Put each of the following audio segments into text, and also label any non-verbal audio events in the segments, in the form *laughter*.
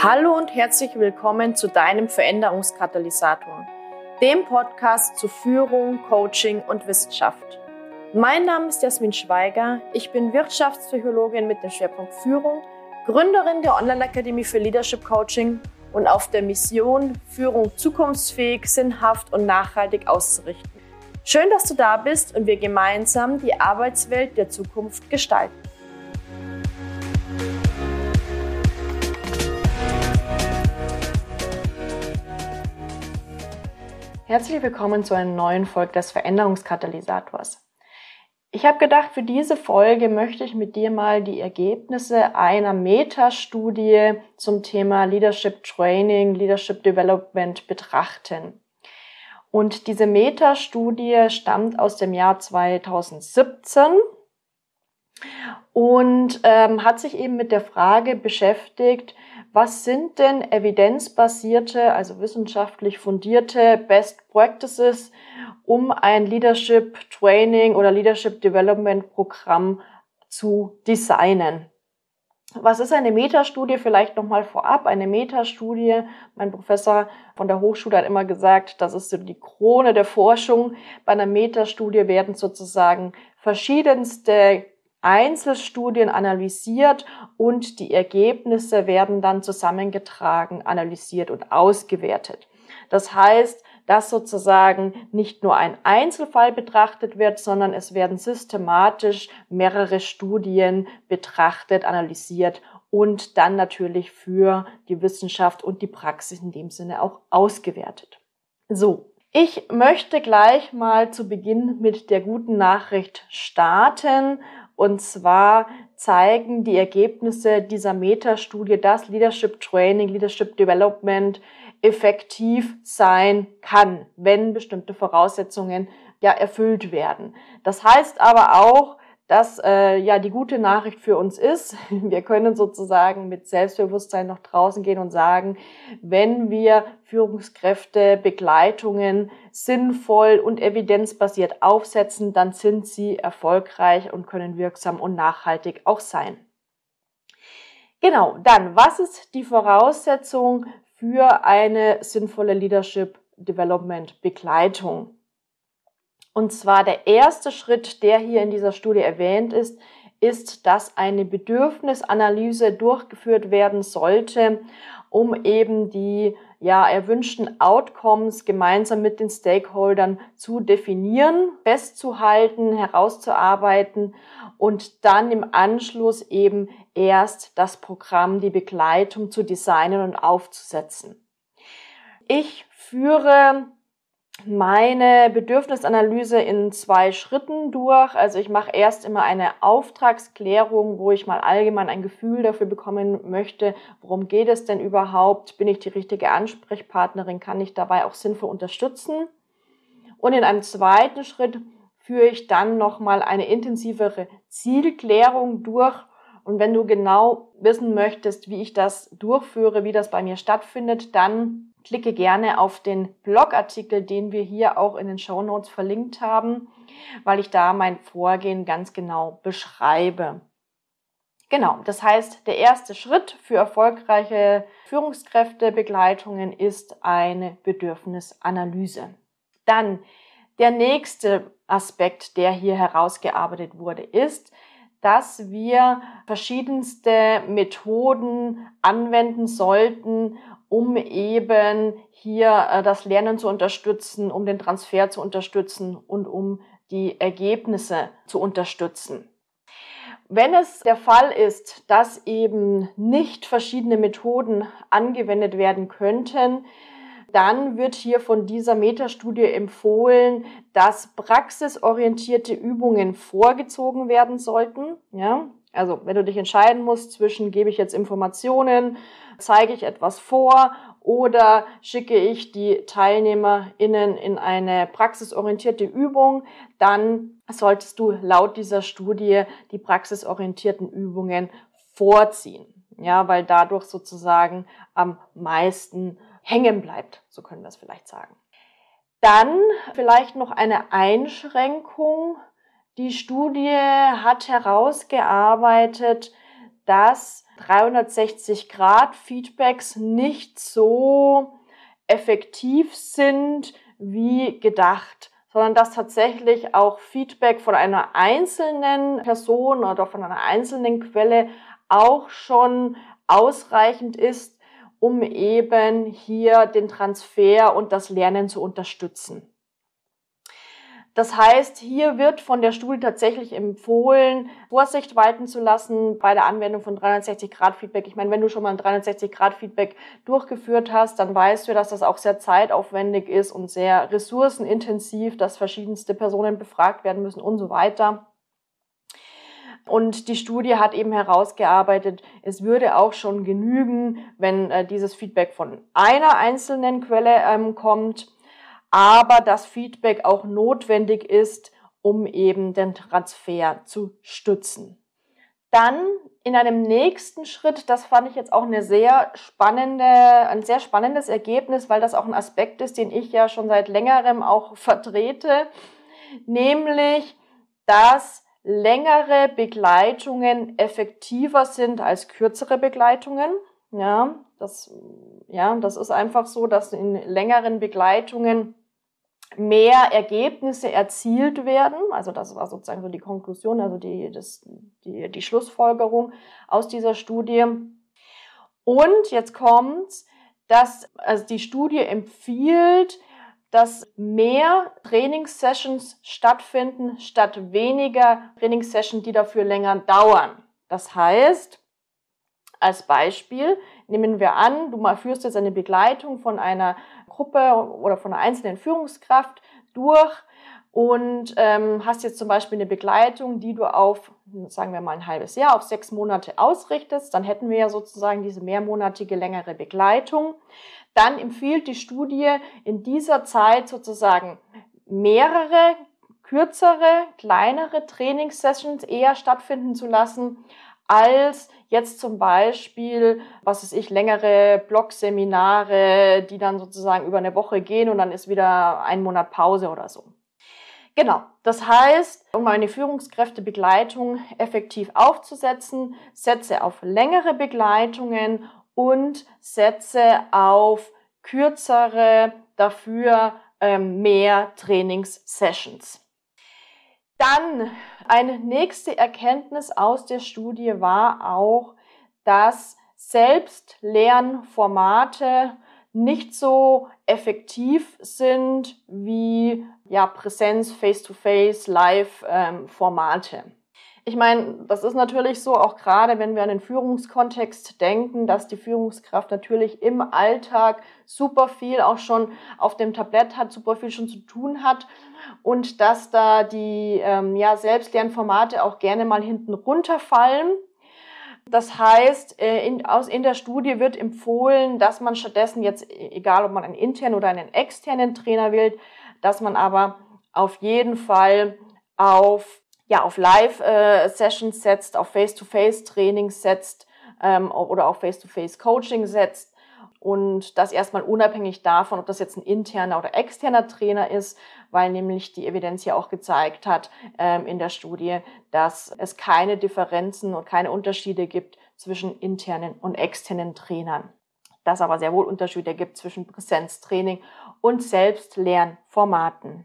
Hallo und herzlich willkommen zu deinem Veränderungskatalysator, dem Podcast zu Führung, Coaching und Wissenschaft. Mein Name ist Jasmin Schweiger, ich bin Wirtschaftspsychologin mit dem Schwerpunkt Führung, Gründerin der Online-Akademie für Leadership Coaching und auf der Mission, Führung zukunftsfähig, sinnhaft und nachhaltig auszurichten. Schön, dass du da bist und wir gemeinsam die Arbeitswelt der Zukunft gestalten. Herzlich willkommen zu einer neuen Folge des Veränderungskatalysators. Ich habe gedacht, für diese Folge möchte ich mit dir mal die Ergebnisse einer Metastudie zum Thema Leadership Training, Leadership Development betrachten. Und diese Metastudie stammt aus dem Jahr 2017 und ähm, hat sich eben mit der Frage beschäftigt, was sind denn evidenzbasierte, also wissenschaftlich fundierte Best Practices, um ein Leadership Training oder Leadership Development Programm zu designen? Was ist eine Metastudie? Vielleicht nochmal vorab. Eine Metastudie, mein Professor von der Hochschule hat immer gesagt, das ist so die Krone der Forschung. Bei einer Metastudie werden sozusagen verschiedenste Einzelstudien analysiert und die Ergebnisse werden dann zusammengetragen, analysiert und ausgewertet. Das heißt, dass sozusagen nicht nur ein Einzelfall betrachtet wird, sondern es werden systematisch mehrere Studien betrachtet, analysiert und dann natürlich für die Wissenschaft und die Praxis in dem Sinne auch ausgewertet. So, ich möchte gleich mal zu Beginn mit der guten Nachricht starten und zwar zeigen die Ergebnisse dieser Metastudie, dass Leadership Training, Leadership Development effektiv sein kann, wenn bestimmte Voraussetzungen ja erfüllt werden. Das heißt aber auch, dass äh, ja die gute Nachricht für uns ist, *laughs* wir können sozusagen mit Selbstbewusstsein noch draußen gehen und sagen, wenn wir Führungskräfte Begleitungen sinnvoll und evidenzbasiert aufsetzen, dann sind sie erfolgreich und können wirksam und nachhaltig auch sein. Genau, dann, was ist die Voraussetzung für eine sinnvolle Leadership Development Begleitung? Und zwar der erste Schritt, der hier in dieser Studie erwähnt ist, ist, dass eine Bedürfnisanalyse durchgeführt werden sollte, um eben die ja, erwünschten Outcomes gemeinsam mit den Stakeholdern zu definieren, festzuhalten, herauszuarbeiten und dann im Anschluss eben erst das Programm, die Begleitung zu designen und aufzusetzen. Ich führe meine Bedürfnisanalyse in zwei Schritten durch. Also ich mache erst immer eine Auftragsklärung, wo ich mal allgemein ein Gefühl dafür bekommen möchte, worum geht es denn überhaupt? Bin ich die richtige Ansprechpartnerin? Kann ich dabei auch sinnvoll unterstützen? Und in einem zweiten Schritt führe ich dann nochmal eine intensivere Zielklärung durch. Und wenn du genau wissen möchtest, wie ich das durchführe, wie das bei mir stattfindet, dann klicke gerne auf den Blogartikel, den wir hier auch in den Show Notes verlinkt haben, weil ich da mein Vorgehen ganz genau beschreibe. Genau, das heißt, der erste Schritt für erfolgreiche Führungskräftebegleitungen ist eine Bedürfnisanalyse. Dann der nächste Aspekt, der hier herausgearbeitet wurde, ist, dass wir verschiedenste Methoden anwenden sollten, um eben hier äh, das Lernen zu unterstützen, um den Transfer zu unterstützen und um die Ergebnisse zu unterstützen. Wenn es der Fall ist, dass eben nicht verschiedene Methoden angewendet werden könnten, dann wird hier von dieser Metastudie empfohlen, dass praxisorientierte Übungen vorgezogen werden sollten. Ja, also wenn du dich entscheiden musst zwischen gebe ich jetzt Informationen, zeige ich etwas vor oder schicke ich die TeilnehmerInnen in eine praxisorientierte Übung, dann solltest du laut dieser Studie die praxisorientierten Übungen vorziehen. Ja, weil dadurch sozusagen am meisten hängen bleibt, so können wir es vielleicht sagen. Dann vielleicht noch eine Einschränkung. Die Studie hat herausgearbeitet, dass 360-Grad-Feedbacks nicht so effektiv sind wie gedacht, sondern dass tatsächlich auch Feedback von einer einzelnen Person oder von einer einzelnen Quelle auch schon ausreichend ist, um eben hier den Transfer und das Lernen zu unterstützen. Das heißt, hier wird von der Studie tatsächlich empfohlen, Vorsicht walten zu lassen bei der Anwendung von 360-Grad-Feedback. Ich meine, wenn du schon mal ein 360-Grad-Feedback durchgeführt hast, dann weißt du, dass das auch sehr zeitaufwendig ist und sehr ressourcenintensiv, dass verschiedenste Personen befragt werden müssen und so weiter. Und die Studie hat eben herausgearbeitet, es würde auch schon genügen, wenn äh, dieses Feedback von einer einzelnen Quelle ähm, kommt aber das Feedback auch notwendig ist, um eben den Transfer zu stützen. Dann in einem nächsten Schritt, das fand ich jetzt auch eine sehr spannende, ein sehr spannendes Ergebnis, weil das auch ein Aspekt ist, den ich ja schon seit längerem auch vertrete, nämlich, dass längere Begleitungen effektiver sind als kürzere Begleitungen. Ja, das, ja, das ist einfach so, dass in längeren Begleitungen mehr Ergebnisse erzielt werden. Also das war sozusagen so die Konklusion, also die, das, die, die Schlussfolgerung aus dieser Studie. Und jetzt kommt's, dass also die Studie empfiehlt, dass mehr Trainingssessions stattfinden statt weniger Trainingssessions, die dafür länger dauern. Das heißt, als Beispiel nehmen wir an, du führst jetzt eine Begleitung von einer Gruppe oder von einer einzelnen Führungskraft durch und ähm, hast jetzt zum Beispiel eine Begleitung, die du auf, sagen wir mal ein halbes Jahr, auf sechs Monate ausrichtest, dann hätten wir ja sozusagen diese mehrmonatige längere Begleitung. Dann empfiehlt die Studie in dieser Zeit sozusagen mehrere kürzere, kleinere Trainingssessions eher stattfinden zu lassen, als jetzt zum Beispiel, was weiß ich, längere Blogseminare, die dann sozusagen über eine Woche gehen und dann ist wieder ein Monat Pause oder so. Genau. Das heißt, um eine Führungskräftebegleitung effektiv aufzusetzen, setze auf längere Begleitungen und setze auf kürzere, dafür ähm, mehr Trainingssessions. Dann eine nächste Erkenntnis aus der Studie war auch, dass Selbstlernformate nicht so effektiv sind wie ja, Präsenz, Face-to-Face, Live-Formate. Ich meine, das ist natürlich so, auch gerade wenn wir an den Führungskontext denken, dass die Führungskraft natürlich im Alltag super viel auch schon auf dem Tablett hat, super viel schon zu tun hat und dass da die ähm, ja, Selbstlernformate auch gerne mal hinten runterfallen. Das heißt, äh, in, aus, in der Studie wird empfohlen, dass man stattdessen jetzt, egal ob man einen internen oder einen externen Trainer wählt, dass man aber auf jeden Fall auf ja, auf Live-Sessions setzt, auf Face-to-Face-Trainings setzt ähm, oder auf Face-to-Face-Coaching setzt und das erstmal unabhängig davon, ob das jetzt ein interner oder externer Trainer ist, weil nämlich die Evidenz ja auch gezeigt hat ähm, in der Studie, dass es keine Differenzen und keine Unterschiede gibt zwischen internen und externen Trainern. Dass aber sehr wohl Unterschiede gibt zwischen Präsenztraining und Selbstlernformaten.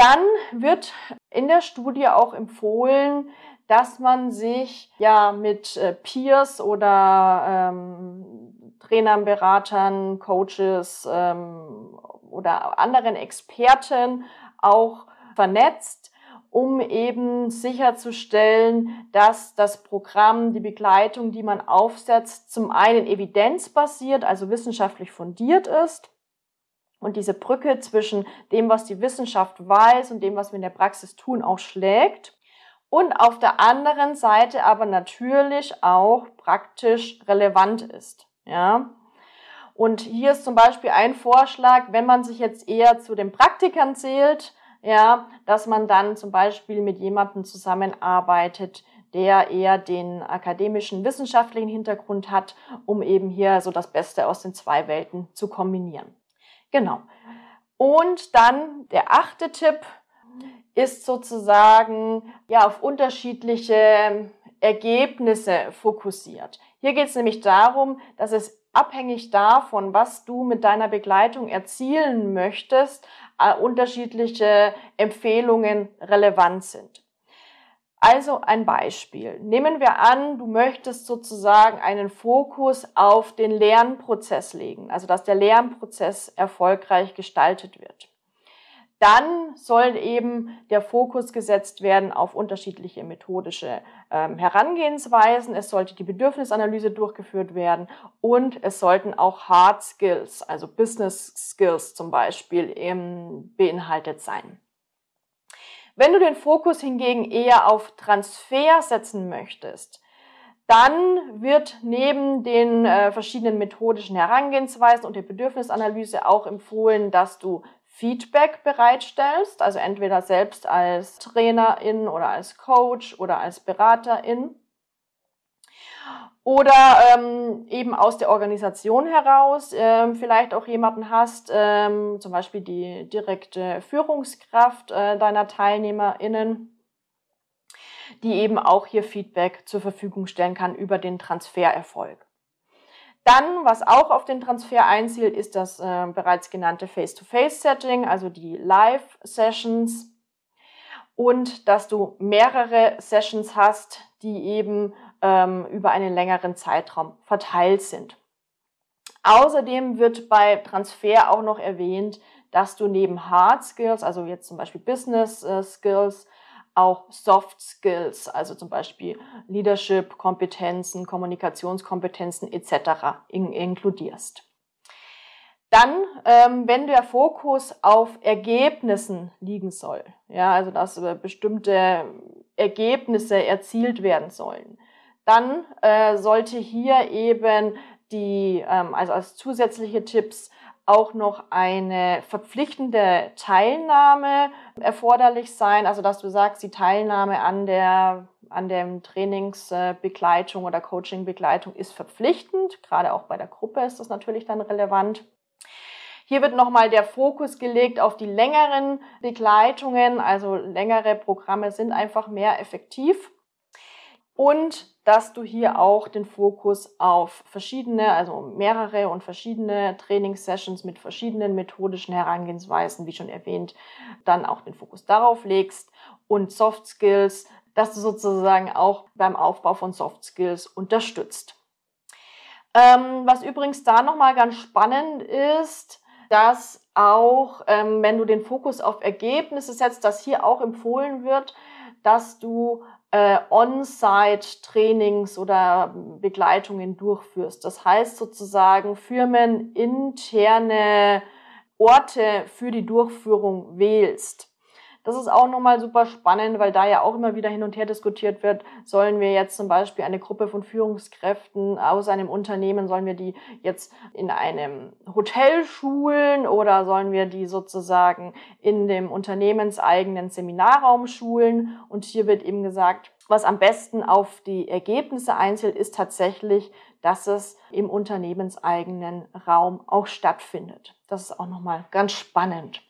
Dann wird in der Studie auch empfohlen, dass man sich ja mit äh, Peers oder ähm, Trainern, Beratern, Coaches ähm, oder anderen Experten auch vernetzt, um eben sicherzustellen, dass das Programm, die Begleitung, die man aufsetzt, zum einen evidenzbasiert, also wissenschaftlich fundiert ist und diese Brücke zwischen dem, was die Wissenschaft weiß und dem, was wir in der Praxis tun, auch schlägt. Und auf der anderen Seite aber natürlich auch praktisch relevant ist. Ja. Und hier ist zum Beispiel ein Vorschlag, wenn man sich jetzt eher zu den Praktikern zählt, ja, dass man dann zum Beispiel mit jemandem zusammenarbeitet, der eher den akademischen, wissenschaftlichen Hintergrund hat, um eben hier so das Beste aus den zwei Welten zu kombinieren. Genau. Und dann der achte Tipp ist sozusagen ja auf unterschiedliche Ergebnisse fokussiert. Hier geht es nämlich darum, dass es abhängig davon, was du mit deiner Begleitung erzielen möchtest, äh, unterschiedliche Empfehlungen relevant sind. Also ein Beispiel. Nehmen wir an, du möchtest sozusagen einen Fokus auf den Lernprozess legen, also dass der Lernprozess erfolgreich gestaltet wird. Dann soll eben der Fokus gesetzt werden auf unterschiedliche methodische ähm, Herangehensweisen. Es sollte die Bedürfnisanalyse durchgeführt werden und es sollten auch Hard Skills, also Business Skills zum Beispiel, ähm, beinhaltet sein. Wenn du den Fokus hingegen eher auf Transfer setzen möchtest, dann wird neben den äh, verschiedenen methodischen Herangehensweisen und der Bedürfnisanalyse auch empfohlen, dass du Feedback bereitstellst, also entweder selbst als Trainerin oder als Coach oder als Beraterin oder ähm, eben aus der Organisation heraus ähm, vielleicht auch jemanden hast, ähm, zum Beispiel die direkte Führungskraft äh, deiner TeilnehmerInnen, die eben auch hier Feedback zur Verfügung stellen kann über den Transfererfolg. Dann, was auch auf den Transfer einzielt, ist das äh, bereits genannte Face-to-Face-Setting, also die Live-Sessions. Und dass du mehrere Sessions hast, die eben ähm, über einen längeren Zeitraum verteilt sind. Außerdem wird bei Transfer auch noch erwähnt, dass du neben Hard Skills, also jetzt zum Beispiel Business äh, Skills, auch Soft Skills, also zum Beispiel Leadership-Kompetenzen, Kommunikationskompetenzen etc. In, inkludierst. Dann, ähm, wenn der Fokus auf Ergebnissen liegen soll, ja, also dass äh, bestimmte Ergebnisse erzielt werden sollen, dann äh, sollte hier eben die, ähm, also als zusätzliche Tipps auch noch eine verpflichtende Teilnahme erforderlich sein. Also dass du sagst, die Teilnahme an der an der Trainingsbegleitung oder Coachingbegleitung ist verpflichtend. Gerade auch bei der Gruppe ist das natürlich dann relevant. Hier wird nochmal der Fokus gelegt auf die längeren Begleitungen. Also längere Programme sind einfach mehr effektiv. Und dass du hier auch den Fokus auf verschiedene, also mehrere und verschiedene Trainingssessions mit verschiedenen methodischen Herangehensweisen, wie schon erwähnt, dann auch den Fokus darauf legst und Soft Skills, dass du sozusagen auch beim Aufbau von Soft Skills unterstützt. Ähm, was übrigens da nochmal ganz spannend ist, dass auch, ähm, wenn du den Fokus auf Ergebnisse setzt, dass hier auch empfohlen wird, dass du äh, On-Site-Trainings oder Begleitungen durchführst. Das heißt sozusagen firmeninterne Orte für die Durchführung wählst. Das ist auch nochmal super spannend, weil da ja auch immer wieder hin und her diskutiert wird, sollen wir jetzt zum Beispiel eine Gruppe von Führungskräften aus einem Unternehmen, sollen wir die jetzt in einem Hotel schulen oder sollen wir die sozusagen in dem unternehmenseigenen Seminarraum schulen? Und hier wird eben gesagt, was am besten auf die Ergebnisse einzählt, ist tatsächlich, dass es im unternehmenseigenen Raum auch stattfindet. Das ist auch nochmal ganz spannend.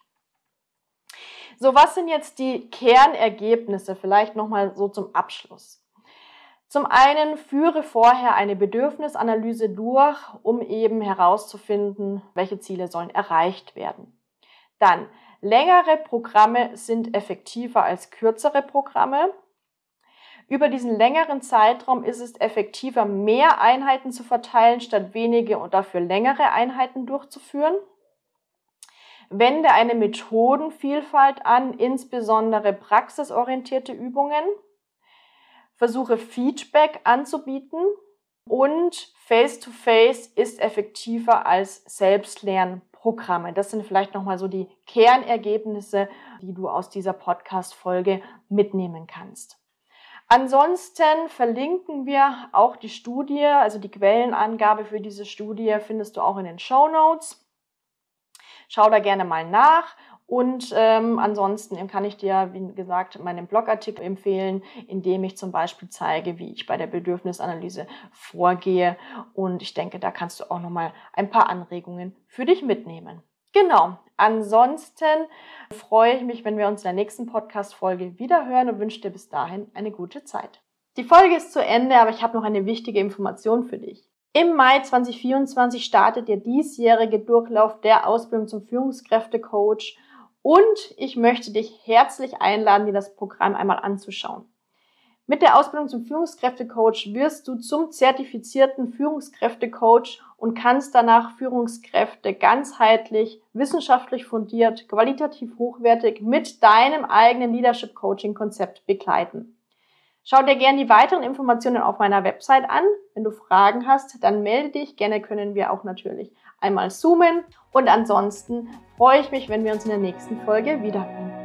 So, was sind jetzt die Kernergebnisse? Vielleicht nochmal so zum Abschluss. Zum einen führe vorher eine Bedürfnisanalyse durch, um eben herauszufinden, welche Ziele sollen erreicht werden. Dann, längere Programme sind effektiver als kürzere Programme. Über diesen längeren Zeitraum ist es effektiver, mehr Einheiten zu verteilen, statt wenige und dafür längere Einheiten durchzuführen. Wende eine Methodenvielfalt an, insbesondere praxisorientierte Übungen. Versuche Feedback anzubieten und Face-to-Face -face ist effektiver als Selbstlernprogramme. Das sind vielleicht nochmal so die Kernergebnisse, die du aus dieser Podcast-Folge mitnehmen kannst. Ansonsten verlinken wir auch die Studie, also die Quellenangabe für diese Studie findest du auch in den Show Notes. Schau da gerne mal nach. Und ähm, ansonsten kann ich dir, wie gesagt, meinen Blogartikel empfehlen, in dem ich zum Beispiel zeige, wie ich bei der Bedürfnisanalyse vorgehe. Und ich denke, da kannst du auch nochmal ein paar Anregungen für dich mitnehmen. Genau. Ansonsten freue ich mich, wenn wir uns in der nächsten Podcast-Folge wieder hören und wünsche dir bis dahin eine gute Zeit. Die Folge ist zu Ende, aber ich habe noch eine wichtige Information für dich. Im Mai 2024 startet der diesjährige Durchlauf der Ausbildung zum Führungskräftecoach und ich möchte dich herzlich einladen, dir das Programm einmal anzuschauen. Mit der Ausbildung zum Führungskräftecoach wirst du zum zertifizierten Führungskräftecoach und kannst danach Führungskräfte ganzheitlich, wissenschaftlich fundiert, qualitativ hochwertig mit deinem eigenen Leadership Coaching Konzept begleiten. Schau dir gerne die weiteren Informationen auf meiner Website an. Wenn du Fragen hast, dann melde dich. Gerne können wir auch natürlich einmal zoomen. Und ansonsten freue ich mich, wenn wir uns in der nächsten Folge wiederhören.